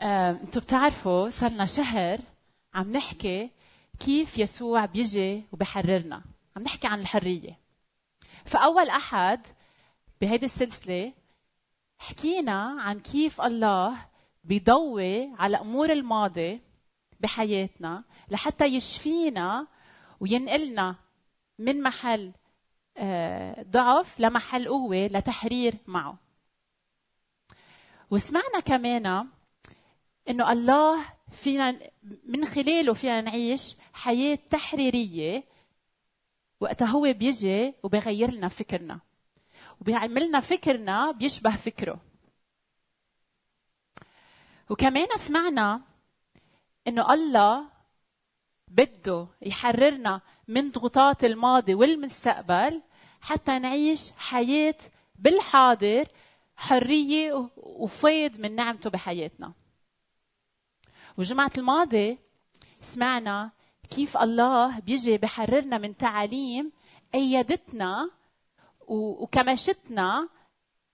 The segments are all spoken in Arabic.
أنتم بتعرفوا صار لنا شهر عم نحكي كيف يسوع بيجي وبحررنا. عم نحكي عن الحرية. فأول أحد بهيدي السلسلة حكينا عن كيف الله بيضوي على امور الماضي بحياتنا لحتى يشفينا وينقلنا من محل آه، ضعف لمحل قوة لتحرير معه. وسمعنا كمان إنه الله فينا من خلاله فينا نعيش حياة تحريرية وقتها هو بيجي وبيغير لنا فكرنا. وبيعمل لنا فكرنا بيشبه فكره. وكمان سمعنا إنه الله بده يحررنا من ضغوطات الماضي والمستقبل حتى نعيش حياة بالحاضر حرية وفيض من نعمته بحياتنا. والجمعة الماضي سمعنا كيف الله بيجي بحررنا من تعاليم أيدتنا وكمشتنا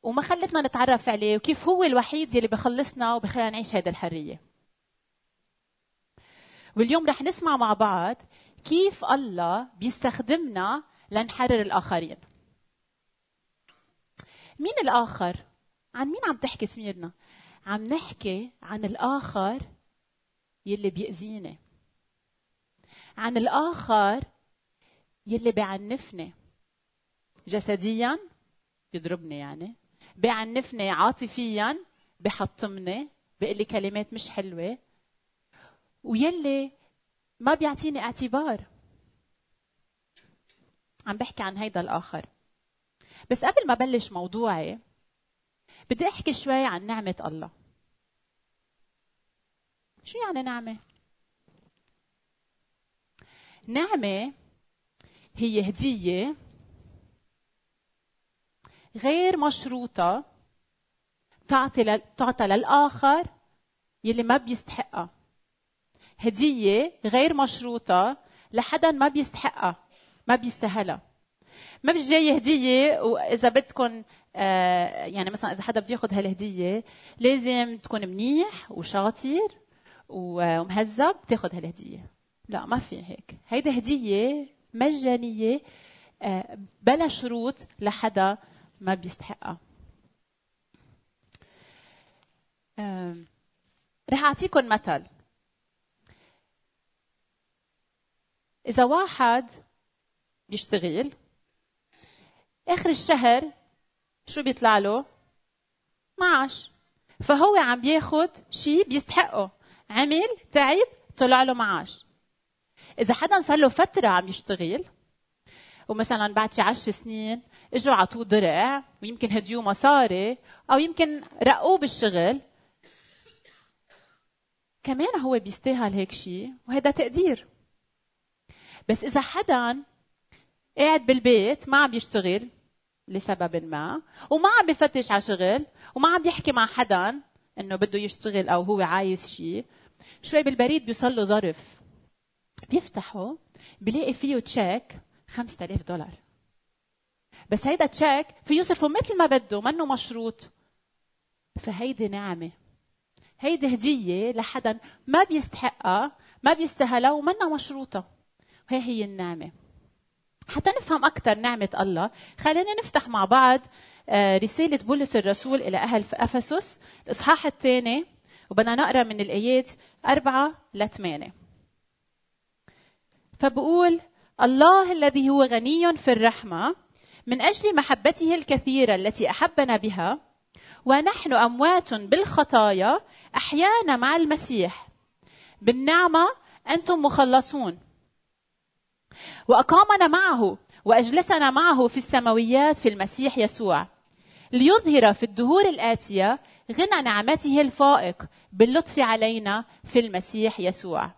وما خلتنا نتعرف عليه وكيف هو الوحيد يلي بخلصنا وبخلينا نعيش هذه الحرية واليوم رح نسمع مع بعض كيف الله بيستخدمنا لنحرر الآخرين مين الآخر؟ عن مين عم تحكي سميرنا؟ عم نحكي عن الآخر يلي بيأذيني. عن الآخر يلي بيعنفني. جسديا بيضربني يعني. بيعنفني عاطفيا بحطمني. بيقول لي كلمات مش حلوة. ويلي ما بيعطيني اعتبار. عم بحكي عن هيدا الآخر. بس قبل ما بلش موضوعي بدي أحكي شوي عن نعمة الله. شو يعني نعمة؟ نعمة هي هدية غير مشروطة تعطي تعطى للآخر يلي ما بيستحقها هدية غير مشروطة لحدا ما بيستحقها ما بيستاهلها ما مش جاي هدية وإذا بدكم آه يعني مثلا إذا حدا بده ياخذ هالهدية لازم تكون منيح وشاطر ومهذب تاخذ هالهدية. لا ما في هيك. هيدا هدية مجانية آه، بلا شروط لحدا ما بيستحقها. رح اعطيكم مثل. إذا واحد بيشتغل آخر الشهر شو بيطلع له؟ معاش. فهو عم بياخد شيء بيستحقه. عمل تعب طلع له معاش. إذا حدا صار له فترة عم يشتغل ومثلا بعد شي عشر سنين إجوا عطوه درع ويمكن هديوه مصاري أو يمكن رقوه بالشغل كمان هو بيستاهل هيك شيء وهذا تقدير. بس إذا حدا قاعد بالبيت ما عم يشتغل لسبب ما وما عم بفتش على شغل وما عم بيحكي مع حدا إنه بده يشتغل أو هو عايز شيء شوي بالبريد بيوصل له ظرف. بيفتحه بيلاقي فيه تشيك 5000 دولار. بس هيدا تشيك فيه يصرفه مثل ما بده منه مشروط. فهيدي نعمة. هيدي هدية لحدا ما بيستحقها ما بيستاهلها ومنها مشروطة. وهي هي النعمة. حتى نفهم أكثر نعمة الله خلينا نفتح مع بعض آه، رسالة بولس الرسول إلى أهل أفسس. الإصحاح الثاني وبدنا نقرأ من الآيات أربعة لثمانية فبقول الله الذي هو غني في الرحمة من أجل محبته الكثيرة التي أحبنا بها ونحن أموات بالخطايا أحيانا مع المسيح. بالنعمة أنتم مخلصون. وأقامنا معه وأجلسنا معه في السماويات في المسيح يسوع. ليظهر في الدهور الآتية غنى نعمته الفائق باللطف علينا في المسيح يسوع.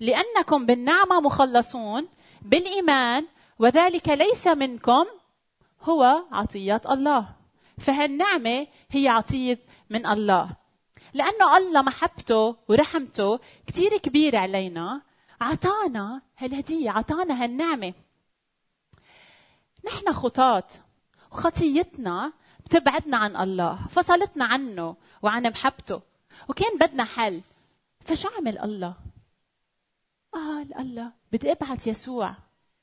لأنكم بالنعمة مخلصون بالإيمان وذلك ليس منكم هو عطيات الله. فهالنعمة هي عطية من الله. لأنه الله محبته ورحمته كثير كبيره علينا عطانا هالهدية عطانا هالنعمة. نحن خطاة. وخطيتنا بتبعدنا عن الله فصلتنا عنه وعن محبته. وكان بدنا حل. فشو عمل الله؟ قال الله بدي أبعث يسوع.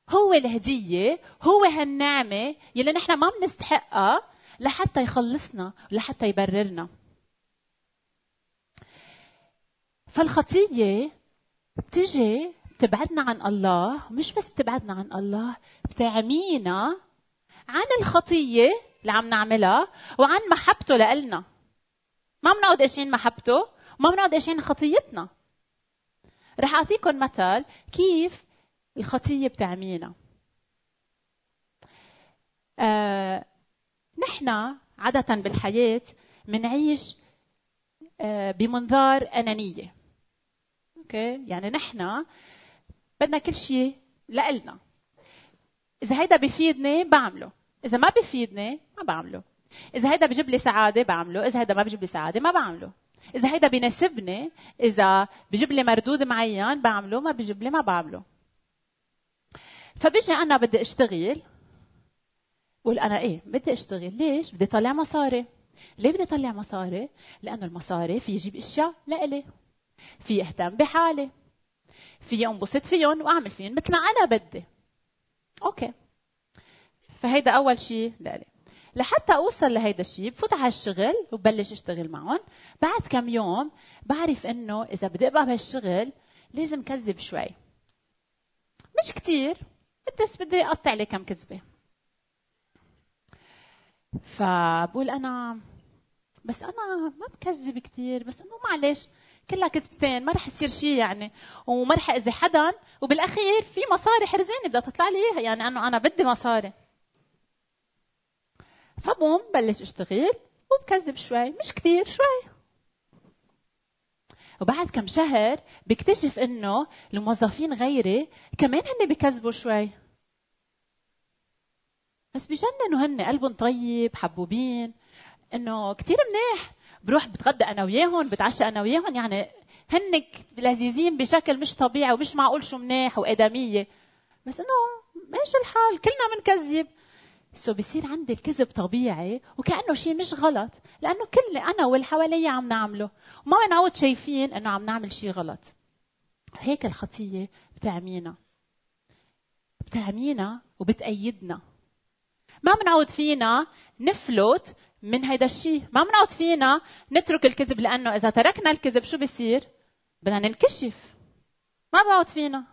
هو الهدية هو هالنعمة يلي نحن ما بنستحقها لحتى يخلصنا ولحتى يبررنا. فالخطية بتجي بتبعدنا عن الله مش بس بتبعدنا عن الله بتعمينا عن الخطية اللي عم نعملها وعن محبته لإلنا. ما بنقعد قاشين محبته وما بنقعد قاشين خطيتنا. رح أعطيكم مثل كيف الخطية بتعمينا. آه نحن عادة بالحياة منعيش آه بمنظار أنانية. أوكي؟ يعني نحن بدنا كل شيء لإلنا. إذا هيدا بيفيدني بعمله. إذا ما بيفيدني ما بعمله. إذا هيدا بجيب لي سعادة بعمله. إذا هيدا ما بجيب لي سعادة ما بعمله. إذا هيدا بيناسبني إذا بجيب لي مردود معين بعمله. ما بجيب لي ما بعمله. فبيجي أنا بدي أشتغل. بقول أنا إيه بدي أشتغل. ليش؟ بدي طلع مصاري. ليه بدي اطلع مصاري؟ لأنه المصاري في يجيب إشياء لإلي. في أهتم بحالي. في أنبسط فيهم وأعمل فيهم مثل ما أنا بدي. أوكي. فهيدا أول شيء لإلي. لحتى أوصل لهيدا الشيء بفوت على الشغل وبلش أشتغل معهم. بعد كم يوم بعرف إنه إذا بدي أبقى بهالشغل لازم كذب شوي. مش كتير بس بدي أقطع لي كم كذبة. فبقول أنا بس أنا ما بكذب كثير بس انه معلش كلها كذبتين ما رح يصير شيء يعني. وما رح أذي حدا وبالأخير في مصاري حرزانه بدها تطلع لي إياها يعني انه أنا بدي مصاري. فبقوم بلش أشتغل وبكذب شوي مش كثير شوي. وبعد كم شهر بكتشف إنه الموظفين غيري كمان هن بكذبوا شوي. بس بجننوا هن قلبهم طيب حبوبين إنه كثير منيح. بروح بتغدى أنا وياهم بتعشى أنا وياهم يعني هن لذيذين بشكل مش طبيعي ومش معقول شو منيح وآدمية. بس إنه ماشي الحال كلنا بنكذب سو بصير عندي الكذب طبيعي وكأنه شيء مش غلط لأنه كل أنا واللي حوالي عم نعمله. وما بنعود شايفين إنه عم نعمل شيء غلط. هيك الخطية بتعمينا. بتعمينا وبتأيدنا. ما بنعود فينا نفلت من هيدا الشيء. ما بنعود فينا نترك الكذب لأنه إذا تركنا الكذب شو بيصير؟ بدنا ننكشف. ما بعود فينا.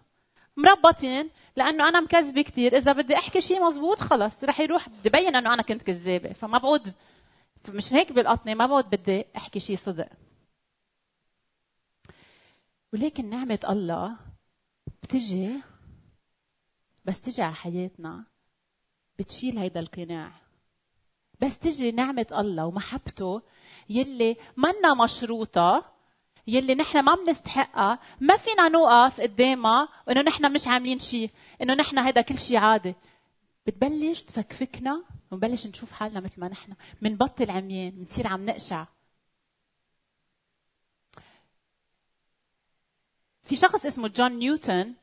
مربطين لأنه أنا مكذبة كثير إذا بدي أحكي شيء مزبوط خلص رح يروح بدي بين إنه أنا كنت كذابة. فما بعود مش هيك بالقطنة ما بعود بدي أحكي شيء صدق. ولكن نعمة الله بتجي بس تجي على حياتنا بتشيل هيدا القناع. بس تجي نعمة الله ومحبته يلي منا مشروطة يلي نحن ما بنستحقها ما فينا نوقف قدامها إنه نحن مش عاملين شيء إنه نحن هيدا كل شيء عادي. بتبلش تفكفكنا ونبلش نشوف حالنا مثل ما نحن بنبطل عميان بنصير عم نقشع. في شخص اسمه جون نيوتن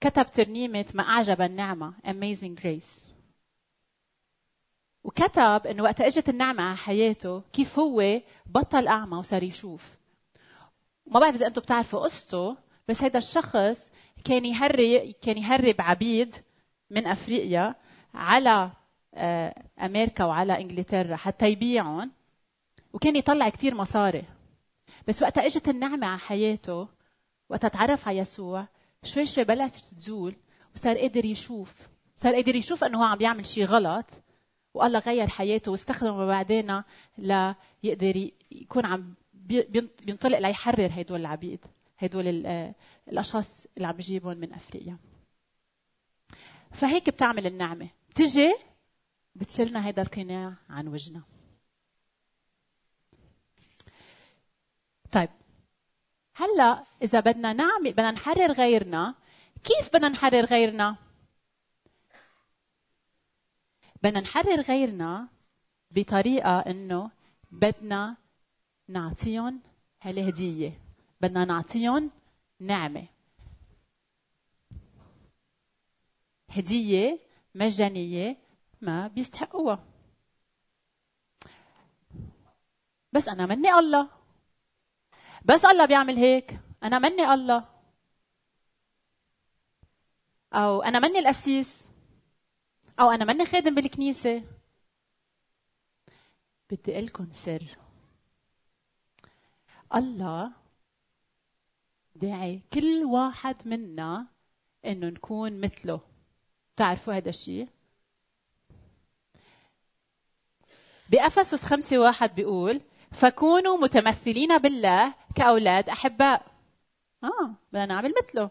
كتب ترنيمة ما أعجب النعمة Amazing Grace. وكتب إنه وقت إجت النعمة على حياته كيف هو بطل أعمى وصار يشوف. ما بعرف إذا أنتم بتعرفوا قصته بس هيدا الشخص كان يهري كان يهرب عبيد من أفريقيا على آه، أمريكا وعلى إنجلترا حتى يبيعهم وكان يطلع كثير مصاري. بس وقت إجت النعمة على حياته وقت تعرف على يسوع شوي شوي بلشت تزول وصار قادر يشوف. صار قادر يشوف إنه هو عم بيعمل شيء غلط والله غير حياته واستخدمه بعدين ليقدر يكون عم بينطلق ليحرر هدول العبيد هدول الأشخاص اللي عم بجيبهم من أفريقيا. فهيك بتعمل النعمة. بتجي بتشيلنا هيدا القناع عن وجهنا. طيب. هلأ إذا بدنا نعمل بدنا نحرر غيرنا كيف بدنا نحرر غيرنا؟ بدنا نحرر غيرنا بطريقة إنه بدنا نعطيهم هالهديه بدنا نعطيهم نعمة. هدية مجانية ما بيستحقوها. بس أنا مني الله. بس الله بيعمل هيك. أنا مني الله. أو أنا مني القسيس. أو أنا مني خادم بالكنيسة. بدي لكم سر. الله داعي كل واحد منا إنه نكون مثله. تعرفوا هذا الشيء؟ بأفسس خمسة واحد بيقول فكونوا متمثلين بالله كأولاد أحباء. آه بدنا نعمل مثله.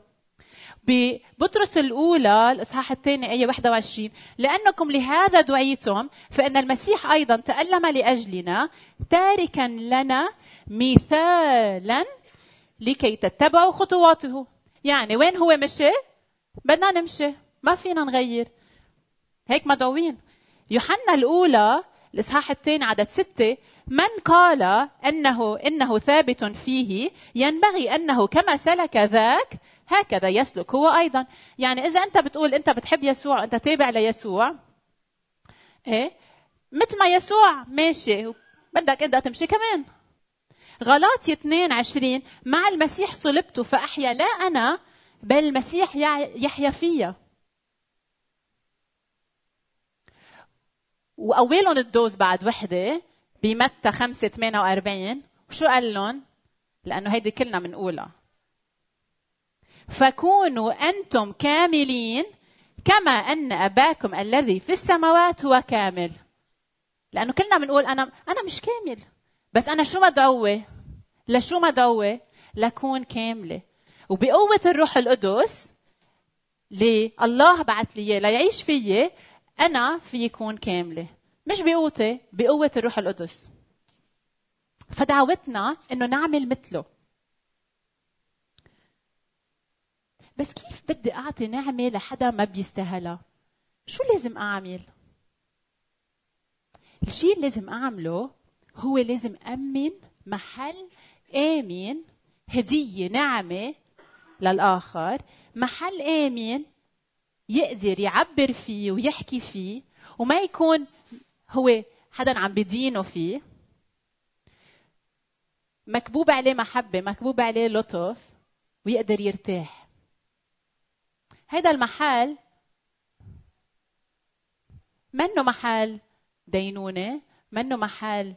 ببطرس الأولى الإصحاح الثاني آية 21 لأنكم لهذا دعيتم فإن المسيح أيضا تألم لأجلنا تاركا لنا مثالا لكي تتبعوا خطواته. يعني وين هو مشي؟ بدنا نمشي ما فينا نغير. هيك مدعوين. يوحنا الأولى الإصحاح الثاني عدد ستة من قال أنه إنه ثابت فيه ينبغي أنه كما سلك ذاك هكذا يسلك هو أيضا. يعني إذا أنت بتقول أنت بتحب يسوع وأنت تابع ليسوع إيه؟ مثل ما يسوع ماشي بدك أنت تمشي كمان. غلاطي 22 مع المسيح صلبت فأحيا لا أنا بل المسيح يحيا فيا. وأولهم الدوز بعد وحدة بمتى 5 48 وشو قال لهم؟ لأنه هيدي كلنا بنقولها فكونوا أنتم كاملين كما أن أباكم الذي في السماوات هو كامل. لأنه كلنا بنقول أنا أنا مش كامل. بس أنا شو مدعوة؟ لشو مدعوة؟ لكون كاملة. وبقوة الروح القدس اللي الله بعث لي إياه ليعيش فيي أنا في يكون كاملة. مش بقوتي بقوة الروح القدس. فدعوتنا إنه نعمل مثله. بس كيف بدي أعطي نعمة لحدا ما بيستاهلها؟ شو لازم أعمل؟ الشيء اللي لازم أعمله هو لازم أمن محل آمن هدية نعمة للآخر محل آمن يقدر يعبر فيه ويحكي فيه وما يكون هو حدا عم بدينه فيه. مكبوب عليه محبة مكبوب عليه لطف ويقدر يرتاح. هيدا المحل. منه محل دينونة منه محل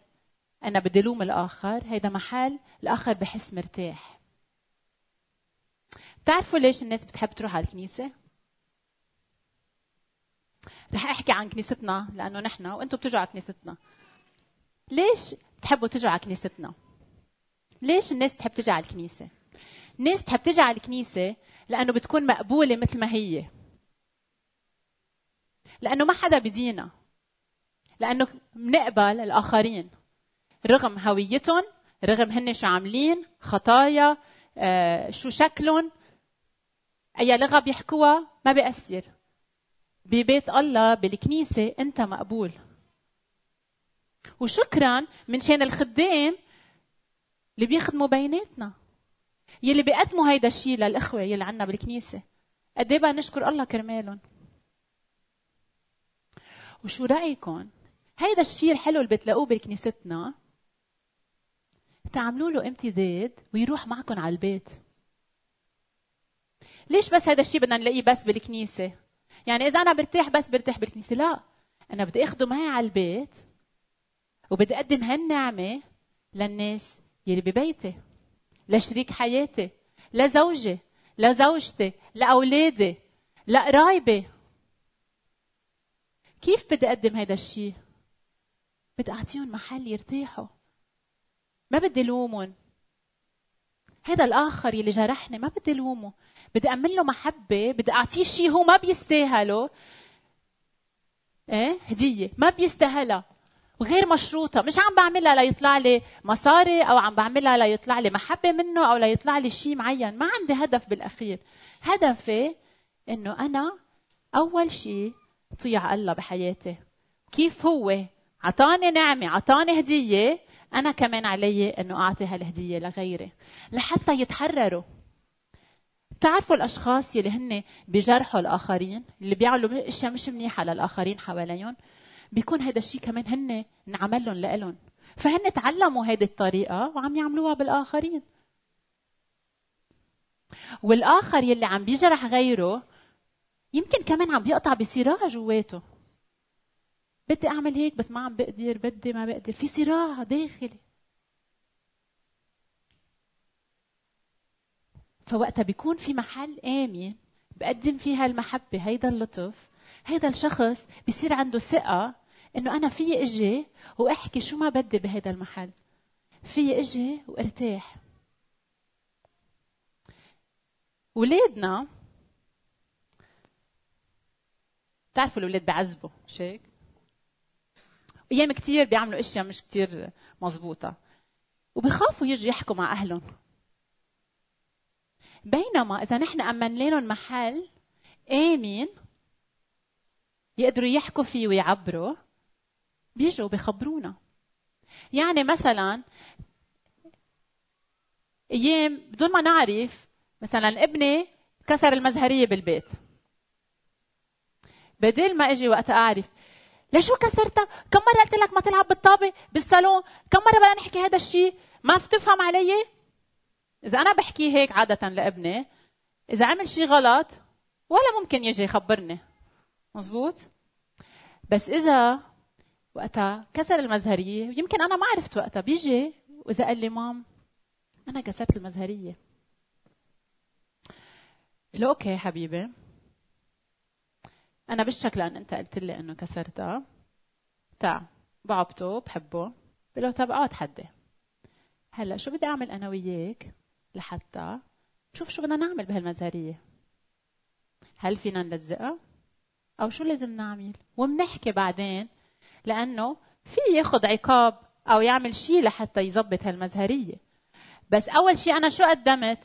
أنا بدي لوم الآخر. هيدا محل الآخر بحس مرتاح. بتعرفوا ليش الناس بتحب تروح على الكنيسة؟ رح أحكي عن كنيستنا لأنه نحن وأنتم بتجوا على كنيستنا. ليش بتحبوا تجوا على كنيستنا؟ ليش الناس بتحب تجي على الكنيسة؟ الناس بتحب تجي على الكنيسة لأنه بتكون مقبولة مثل ما هي. لأنه ما حدا بدينا. لأنه بنقبل الآخرين. رغم هويتهم رغم هن شو عاملين خطايا آه، شو شكلهم. اي لغة بيحكوها ما بيأثر. ببيت الله بالكنيسة أنت مقبول. وشكرا من شان الخدام اللي بيخدموا بيناتنا. يلي بيقدموا هيدا الشيء للإخوة يلي عنا بالكنيسة. قد إيه نشكر الله كرمالهم؟ وشو رأيكم هيدا الشيء الحلو اللي بتلاقوه بكنيستنا تعملوا له امتداد ويروح معكم على البيت. ليش بس هذا الشيء بدنا نلاقيه بس بالكنيسة؟ يعني إذا أنا برتاح بس برتاح بالكنيسة. لا أنا بدي أخده معي على البيت وبدي أقدم هالنعمة للناس يلي ببيتي. لشريك حياتي لزوجي لزوجتي لاولادي لقرايبي كيف بدي أقدم هذا الشيء؟ بدي أعطيهم محل يرتاحوا. ما بدي لومهم هذا الآخر يلي جرحني ما بدي لومه بدي أعمل له محبة بدي أعطيه شيء هو ما بيستاهله. إيه؟ هدية. ما بيستاهلها. وغير مشروطة. مش عم بعملها ليطلع لي مصاري أو عم بعملها ليطلع لي محبة منه أو ليطلع لي شيء معين. ما عندي هدف بالأخير. هدفي إنه أنا أول شيء طيع الله بحياتي. كيف هو؟ عطاني نعمة عطاني هدية. أنا كمان علي إنه أعطي هالهدية لغيري. لحتى يتحرروا. بتعرفوا الأشخاص يلي هن بجرحوا الآخرين اللي بيعملوا إشياء مش منيحة للآخرين حواليهم؟ بيكون هذا الشيء كمان هن انعمل لهم لإلهم فهن تعلموا هيدي الطريقة وعم يعملوها بالآخرين. والآخر يلي عم بيجرح غيره يمكن كمان عم بيقطع بصراع جواته. بدي أعمل هيك بس ما عم بقدر بدي ما بقدر. في صراع داخلي. فوقتها بيكون في محل آمن بقدم فيها المحبة هيدا اللطف. هيدا الشخص بيصير عنده ثقة إنه أنا في إجي وأحكي شو ما بدي بهيدا المحل. في إجي وأرتاح. ولادنا بتعرفوا الاولاد بعذبوا مش هيك؟ أيام كثير بيعملوا أشياء مش كثير مزبوطة. وبيخافوا يجوا يحكوا مع أهلهم. بينما إذا نحن امن لهم محل آمن يقدروا يحكوا فيه ويعبروا بيجوا بيخبرونا يعني مثلا أيام بدون ما نعرف مثلا ابني كسر المزهرية بالبيت بدل ما أجي وقت اعرف لشو كسرتها؟ كم مرة قلت لك ما تلعب بالطابة بالصالون؟ كم مرة بدنا نحكي هذا الشيء؟ ما بتفهم علي؟ إذا أنا بحكي هيك عادة لابني إذا عمل شيء غلط ولا ممكن يجي يخبرني مزبوط؟ بس إذا وقتها كسر المزهرية. يمكن أنا ما عرفت وقتها. بيجي وإذا قال لي مام أنا كسرت المزهرية. قال أوكي حبيبي. أنا بالشك لأن أنت قلت لي إنه كسرتها تع بعبطه بحبه. بقول له طب اقعد حدي هلأ شو بدي أعمل أنا وياك؟ لحتى نشوف شو بدنا نعمل بهالمزهرية. هل فينا نلزقها؟ أو شو لازم نعمل؟ وبنحكي بعدين لأنه في ياخذ عقاب أو يعمل شيء لحتى يظبط هالمزهرية. بس أول شيء أنا شو قدمت؟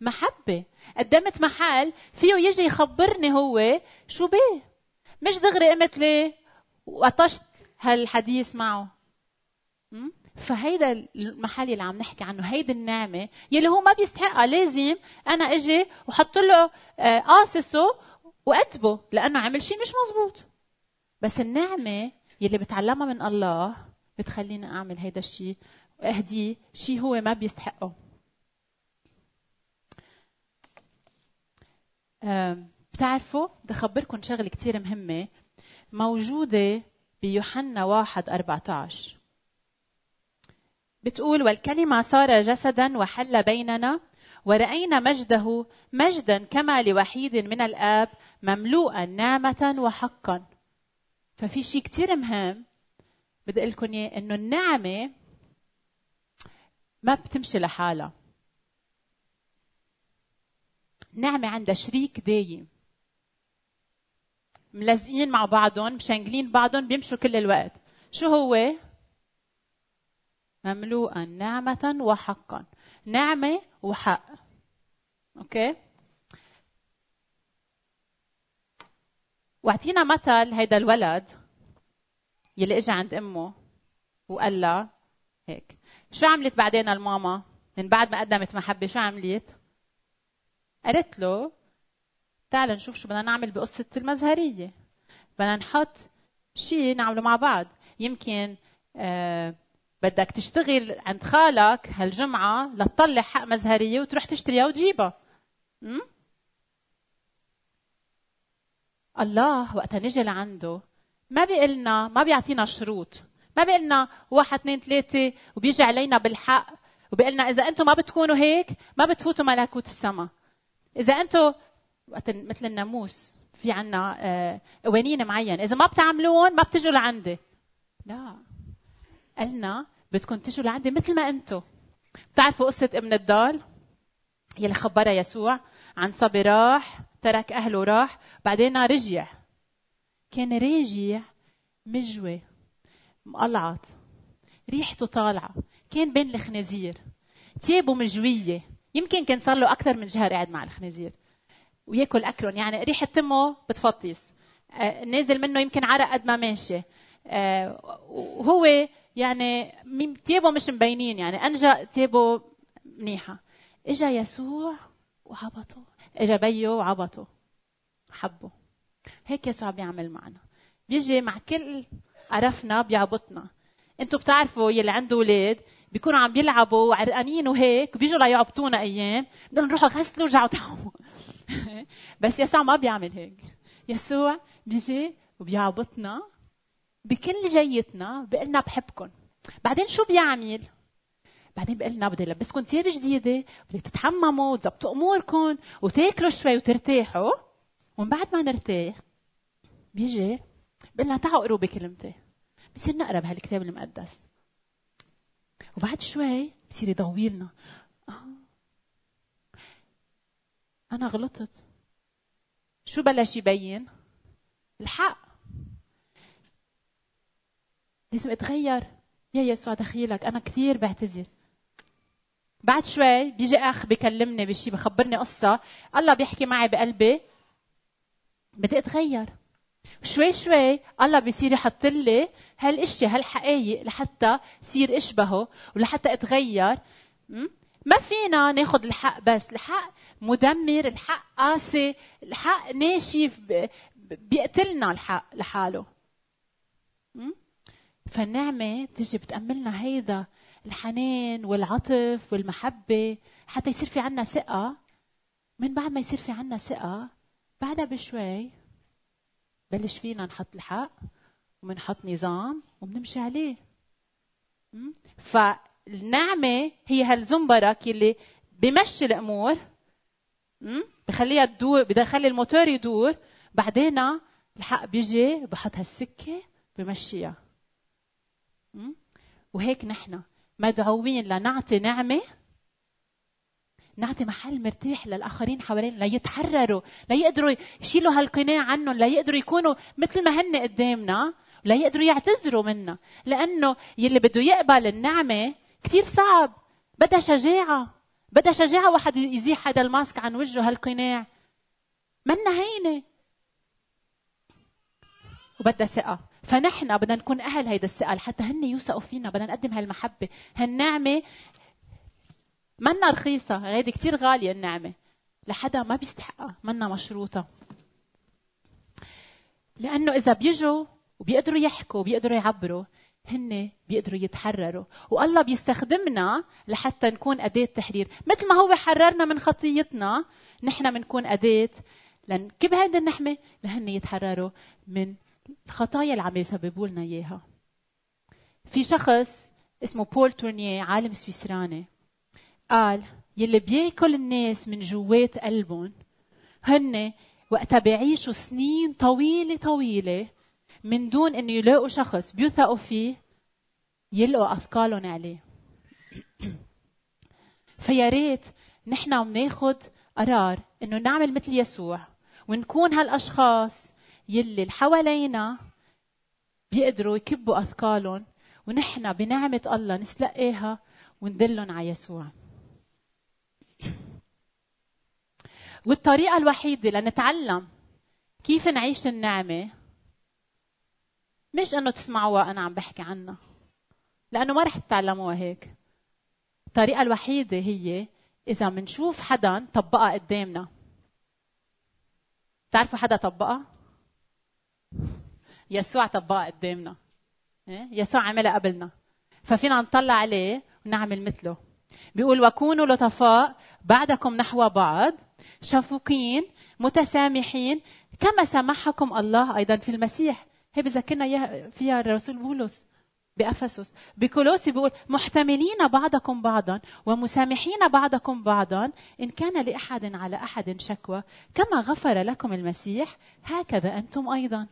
محبة. قدمت محل فيه يجي يخبرني هو شو بيه؟ مش دغري قمت لي وقطشت هالحديث معه. فهيدا المحل اللي عم نحكي عنه هيدي النعمة يلي هو ما بيستحقها. لازم أنا أجي وحط له آه، قاصصه وأدبه لأنه عمل شيء مش مزبوط. بس النعمة يلي بتعلمها من الله بتخليني أعمل هيدا الشيء وأهديه شيء هو ما بيستحقه. بتعرفوا بدي أخبركم شغلة كتير مهمة. موجودة بيوحنا واحد 14 بتقول والكلمة صار جسدا وحل بيننا ورأينا مجده مجدا كما لوحيد من الآب مملوءا نعمة وحقا. ففي شيء كتير مهم بدي أقول لكم إياه إنه النعمة ما بتمشي لحالها. نعمة عندها شريك دايم. ملزقين مع بعضهم مشنقلين بعضهم بيمشوا كل الوقت. شو هو؟ مملوءا نعمة وحقا. نعمة وحق. أوكي؟ واعطينا مثل هيدا الولد يلي اجى عند أمه وقال لها هيك شو عملت بعدين الماما من بعد ما قدمت محبة شو عملت؟ قالت له تعال نشوف شو بدنا نعمل بقصة المزهرية بدنا نحط شيء نعمله مع بعض يمكن آه بدك تشتغل عند خالك هالجمعة لتطلع حق مزهرية وتروح تشتريها وتجيبها? الله وقتها نجي لعنده. ما بيقلنا ما بيعطينا شروط. ما بيقلنا واحد اثنين ثلاثة وبيجي علينا بالحق. وبيقلنا إذا أنتم ما بتكونوا هيك ما بتفوتوا ملكوت السماء. إذا أنتم مثل الناموس في عنا آه، قوانين معين. إذا ما بتعملون ما بتجوا لعندي. لا. قالنا بدكم تجوا لعندي مثل ما أنتم. بتعرفوا قصة ابن الضال يلي خبرها يسوع. عن صبي راح ترك أهله وراح بعدين رجع. كان راجع مجوي مقلعط ريحته طالعة. كان بين الخنازير. تيابه مجوية. يمكن كان صار له أكثر من شهر قاعد مع الخنازير. وياكل أكلهم. يعني ريحة تمه بتفطس. آه نازل منه يمكن عرق قد ما ماشي. آه وهو يعني تيابه مش مبينين. يعني أنجا تيابه منيحة. إجا يسوع وعبطه إجا بيه وعبطه. حبه. هيك يسوع بيعمل معنا. بيجي مع كل قرفنا بيعبطنا. أنتوا بتعرفوا يلي عنده أولاد بيكونوا عم بيلعبوا وعرقانين وهيك بيجوا ليعبطونا أيام. بدنا نروح غسلوا ورجعوا تعموا بس يسوع ما بيعمل هيك. يسوع بيجي وبيعبطنا بكل جيتنا بيقلنا بحبكم بعدين شو بيعمل؟ بعدين بيقول لنا بدي لبسكم ثياب جديدة بدك تتحمموا وتظبطوا اموركم وتاكلوا شوي وترتاحوا. ومن بعد ما نرتاح بيجي بيقول لنا تعالوا اقروا بكلمتي. بصير نقرا بهالكتاب المقدس. وبعد شوي بصير يضوي لنا آه. أنا غلطت. شو بلش يبين؟ الحق. لازم أتغير. يا يسوع دخيلك. أنا كثير بعتذر. بعد شوي بيجي آخ بكلمني بشي بخبرني قصة. الله بيحكي معي بقلبي. بدي أتغير. شوي شوي الله بيصير يحط لي هالاشياء هالحقائق لحتى صير أشبهه ولحتى أتغير. ما فينا ناخذ الحق بس. الحق مدمر الحق قاسي الحق ناشف بيقتلنا الحق لحاله. فالنعمة بتجي بتأملنا هيدا الحنان والعطف والمحبة. حتى يصير في عنا ثقة. من بعد ما يصير في عنا ثقة بعدها بشوي بلش فينا نحط الحق وبنحط نظام وبنمشي عليه. فالنعمة هي هالزنبرك اللي بمشي الأمور بخليها تدور بدها يخلي الموتور يدور. بعدين الحق بيجي بحط هالسكة بمشيها. وهيك نحن مدعوين لنعطي نعمة نعطي محل مرتاح للآخرين حوالينا ليتحرروا ليقدروا يشيلوا هالقناع عنهم ليقدروا يكونوا مثل ما هن قدامنا ليقدروا يعتذروا منا لأنه يلي بده يقبل النعمة كثير صعب بدها شجاعة بدها شجاعة واحد يزيح هذا الماسك عن وجهه هالقناع. منا هينة. وبدها ثقة. فنحن بدنا نكون أهل هيدا الثقه لحتى هن يوثقوا فينا بدنا نقدم هالمحبة. هالنعمة منا رخيصة هيدي كثير غالية النعمة. لحدا ما بيستحقها منا مشروطة. لأنه إذا بيجوا وبيقدروا يحكوا وبيقدروا يعبروا هن بيقدروا يتحرروا. والله بيستخدمنا لحتى نكون أداة تحرير. مثل ما هو حررنا من خطيتنا نحن بنكون أداة لنكب هذه النحمة لهن يتحرروا من الخطايا اللي عم يسببوا لنا إياها. في شخص اسمه بول تورنيه عالم سويسراني قال يلي بياكل الناس من جوات قلبهم هن وقتها بيعيشوا سنين طويلة طويلة من دون إنه يلاقوا شخص بيوثقوا فيه يلقوا أثقالهم عليه. فيا ريت نحن بناخذ قرار إنه نعمل مثل يسوع ونكون هالأشخاص يلي اللي حوالينا بيقدروا يكبوا أثقالهم ونحن بنعمة الله نسلقيها وندلهم على يسوع. والطريقة الوحيدة لنتعلم كيف نعيش النعمة مش إنه تسمعوها أنا عم بحكي عنها لأنه ما رح تتعلموها هيك. الطريقة الوحيدة هي إذا منشوف حدا طبقها قدامنا. تعرفوا حدا طبقها؟ يسوع طبقها قدامنا. إيه؟ يسوع عملها قبلنا. ففينا نطلع عليه ونعمل مثله. بيقول وكونوا لطفاء بعدكم نحو بعض شفوقين متسامحين كما سمحكم الله أيضا في المسيح. هي بذكرنا فيها الرسول بولس بأفسس. بكولوسي بيقول محتملين بعضكم بعضا ومسامحين بعضكم بعضا إن كان لأحد على أحد شكوى كما غفر لكم المسيح هكذا أنتم أيضا.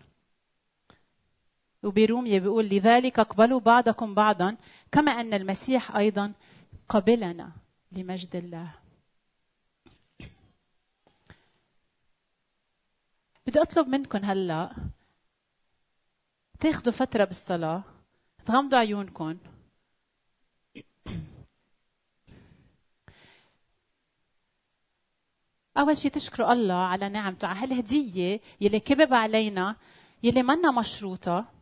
وبرومية بيقول لذلك اقبلوا بعضكم بعضا كما أن المسيح أيضا قبلنا لمجد الله. بدي أطلب منكم هلأ تاخذوا فترة بالصلاة تغمضوا عيونكم. أول شيء تشكروا الله على نعمته. على هالهدية يلي كبب علينا يلي منا مشروطة؟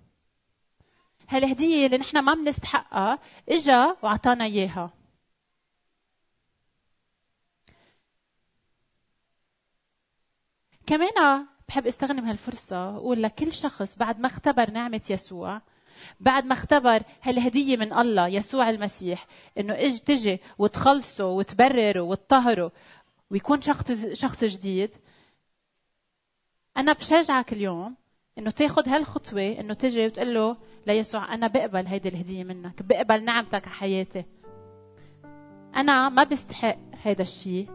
هالهدية اللي نحن ما بنستحقها إجا وأعطانا إياها. كمان بحب استغنم هالفرصة وأقول لكل شخص بعد ما اختبر نعمة يسوع بعد ما اختبر هالهدية من الله يسوع المسيح إنه اج تجي وتخلصه وتبرره وتطهره ويكون شخص شخص جديد. أنا بشجعك اليوم إنه تاخذ هالخطوة إنه تجي وتقول له ليسوع أنا بقبل هيدي الهدية منك بقبل نعمتك على حياتي. أنا ما بستحق هذا الشيء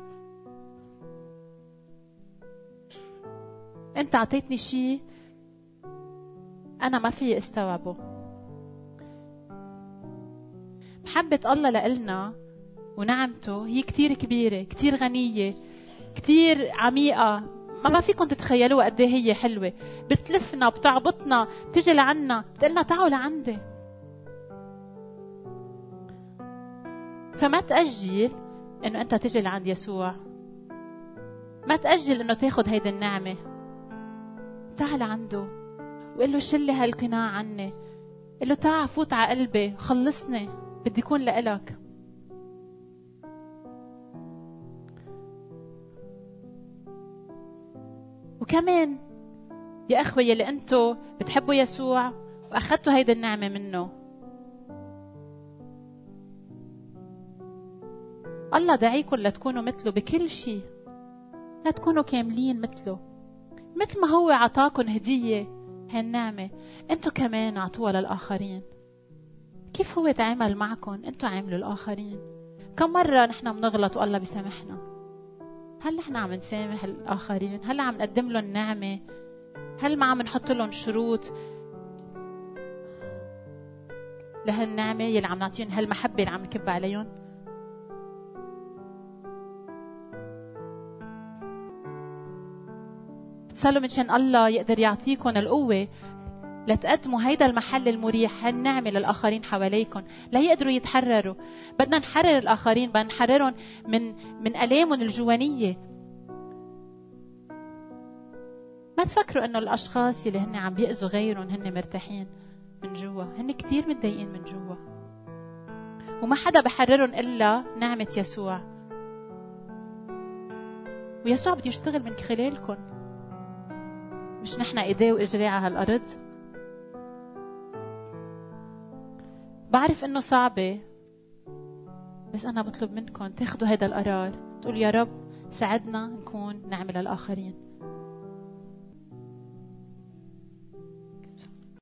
أنت أعطيتني شيء أنا ما في استوعبه. محبة الله لإلنا ونعمته هي كتير كبيرة كتير غنية كتير عميقة. ما ما فيكم تتخيلوها قد إيه هي حلوة. بتلفنا بتعبطنا بتجي لعنا. بتقلنا تعالوا لعندي. فما تأجل إنه أنت تجي لعند يسوع. ما تأجل إنه تاخذ هيدي النعمة. تعال عنده وقل له شلي هالقناع عني. قل له تعال فوت على قلبي خلصني. بدي يكون لإلك. وكمان يا أخوة يلي أنتوا بتحبوا يسوع وأخذتوا هيدي النعمة منه. الله دعيكم لتكونوا مثله بكل شيء لا تكونوا كاملين مثله. مثل ما هو عطاكم هدية هالنعمة أنتوا كمان اعطوها للآخرين. كيف هو تعامل معكم أنتوا عاملوا الآخرين. كم مرة نحن بنغلط والله بيسامحنا هل نحن عم نسامح الآخرين؟ هل عم نقدم لهم نعمة؟ هل ما عم نحط لهم شروط لهالنعمة يلي عم نعطيهم؟ هالمحبة اللي عم نكب عليهم؟ بتصلوا منشان الله يقدر يعطيكم القوة لتقدموا هيدا المحل المريح هالنعمة للآخرين حواليكم لا يقدروا يتحرروا. بدنا نحرر الآخرين بدنا نحررهم من من آلامهم الجوانية. ما تفكروا إنه الأشخاص اللي هن عم بيأذوا غيرهم هن مرتاحين من جوا؟ هن كتير متضايقين من جوا. وما حدا بحررهم إلا نعمة يسوع. ويسوع بده يشتغل من خلالكم مش نحن ايديه واجريه على هالارض بعرف إنه صعبة بس أنا بطلب منكم تاخذوا هذا القرار تقول يا رب ساعدنا نكون نعمل للاخرين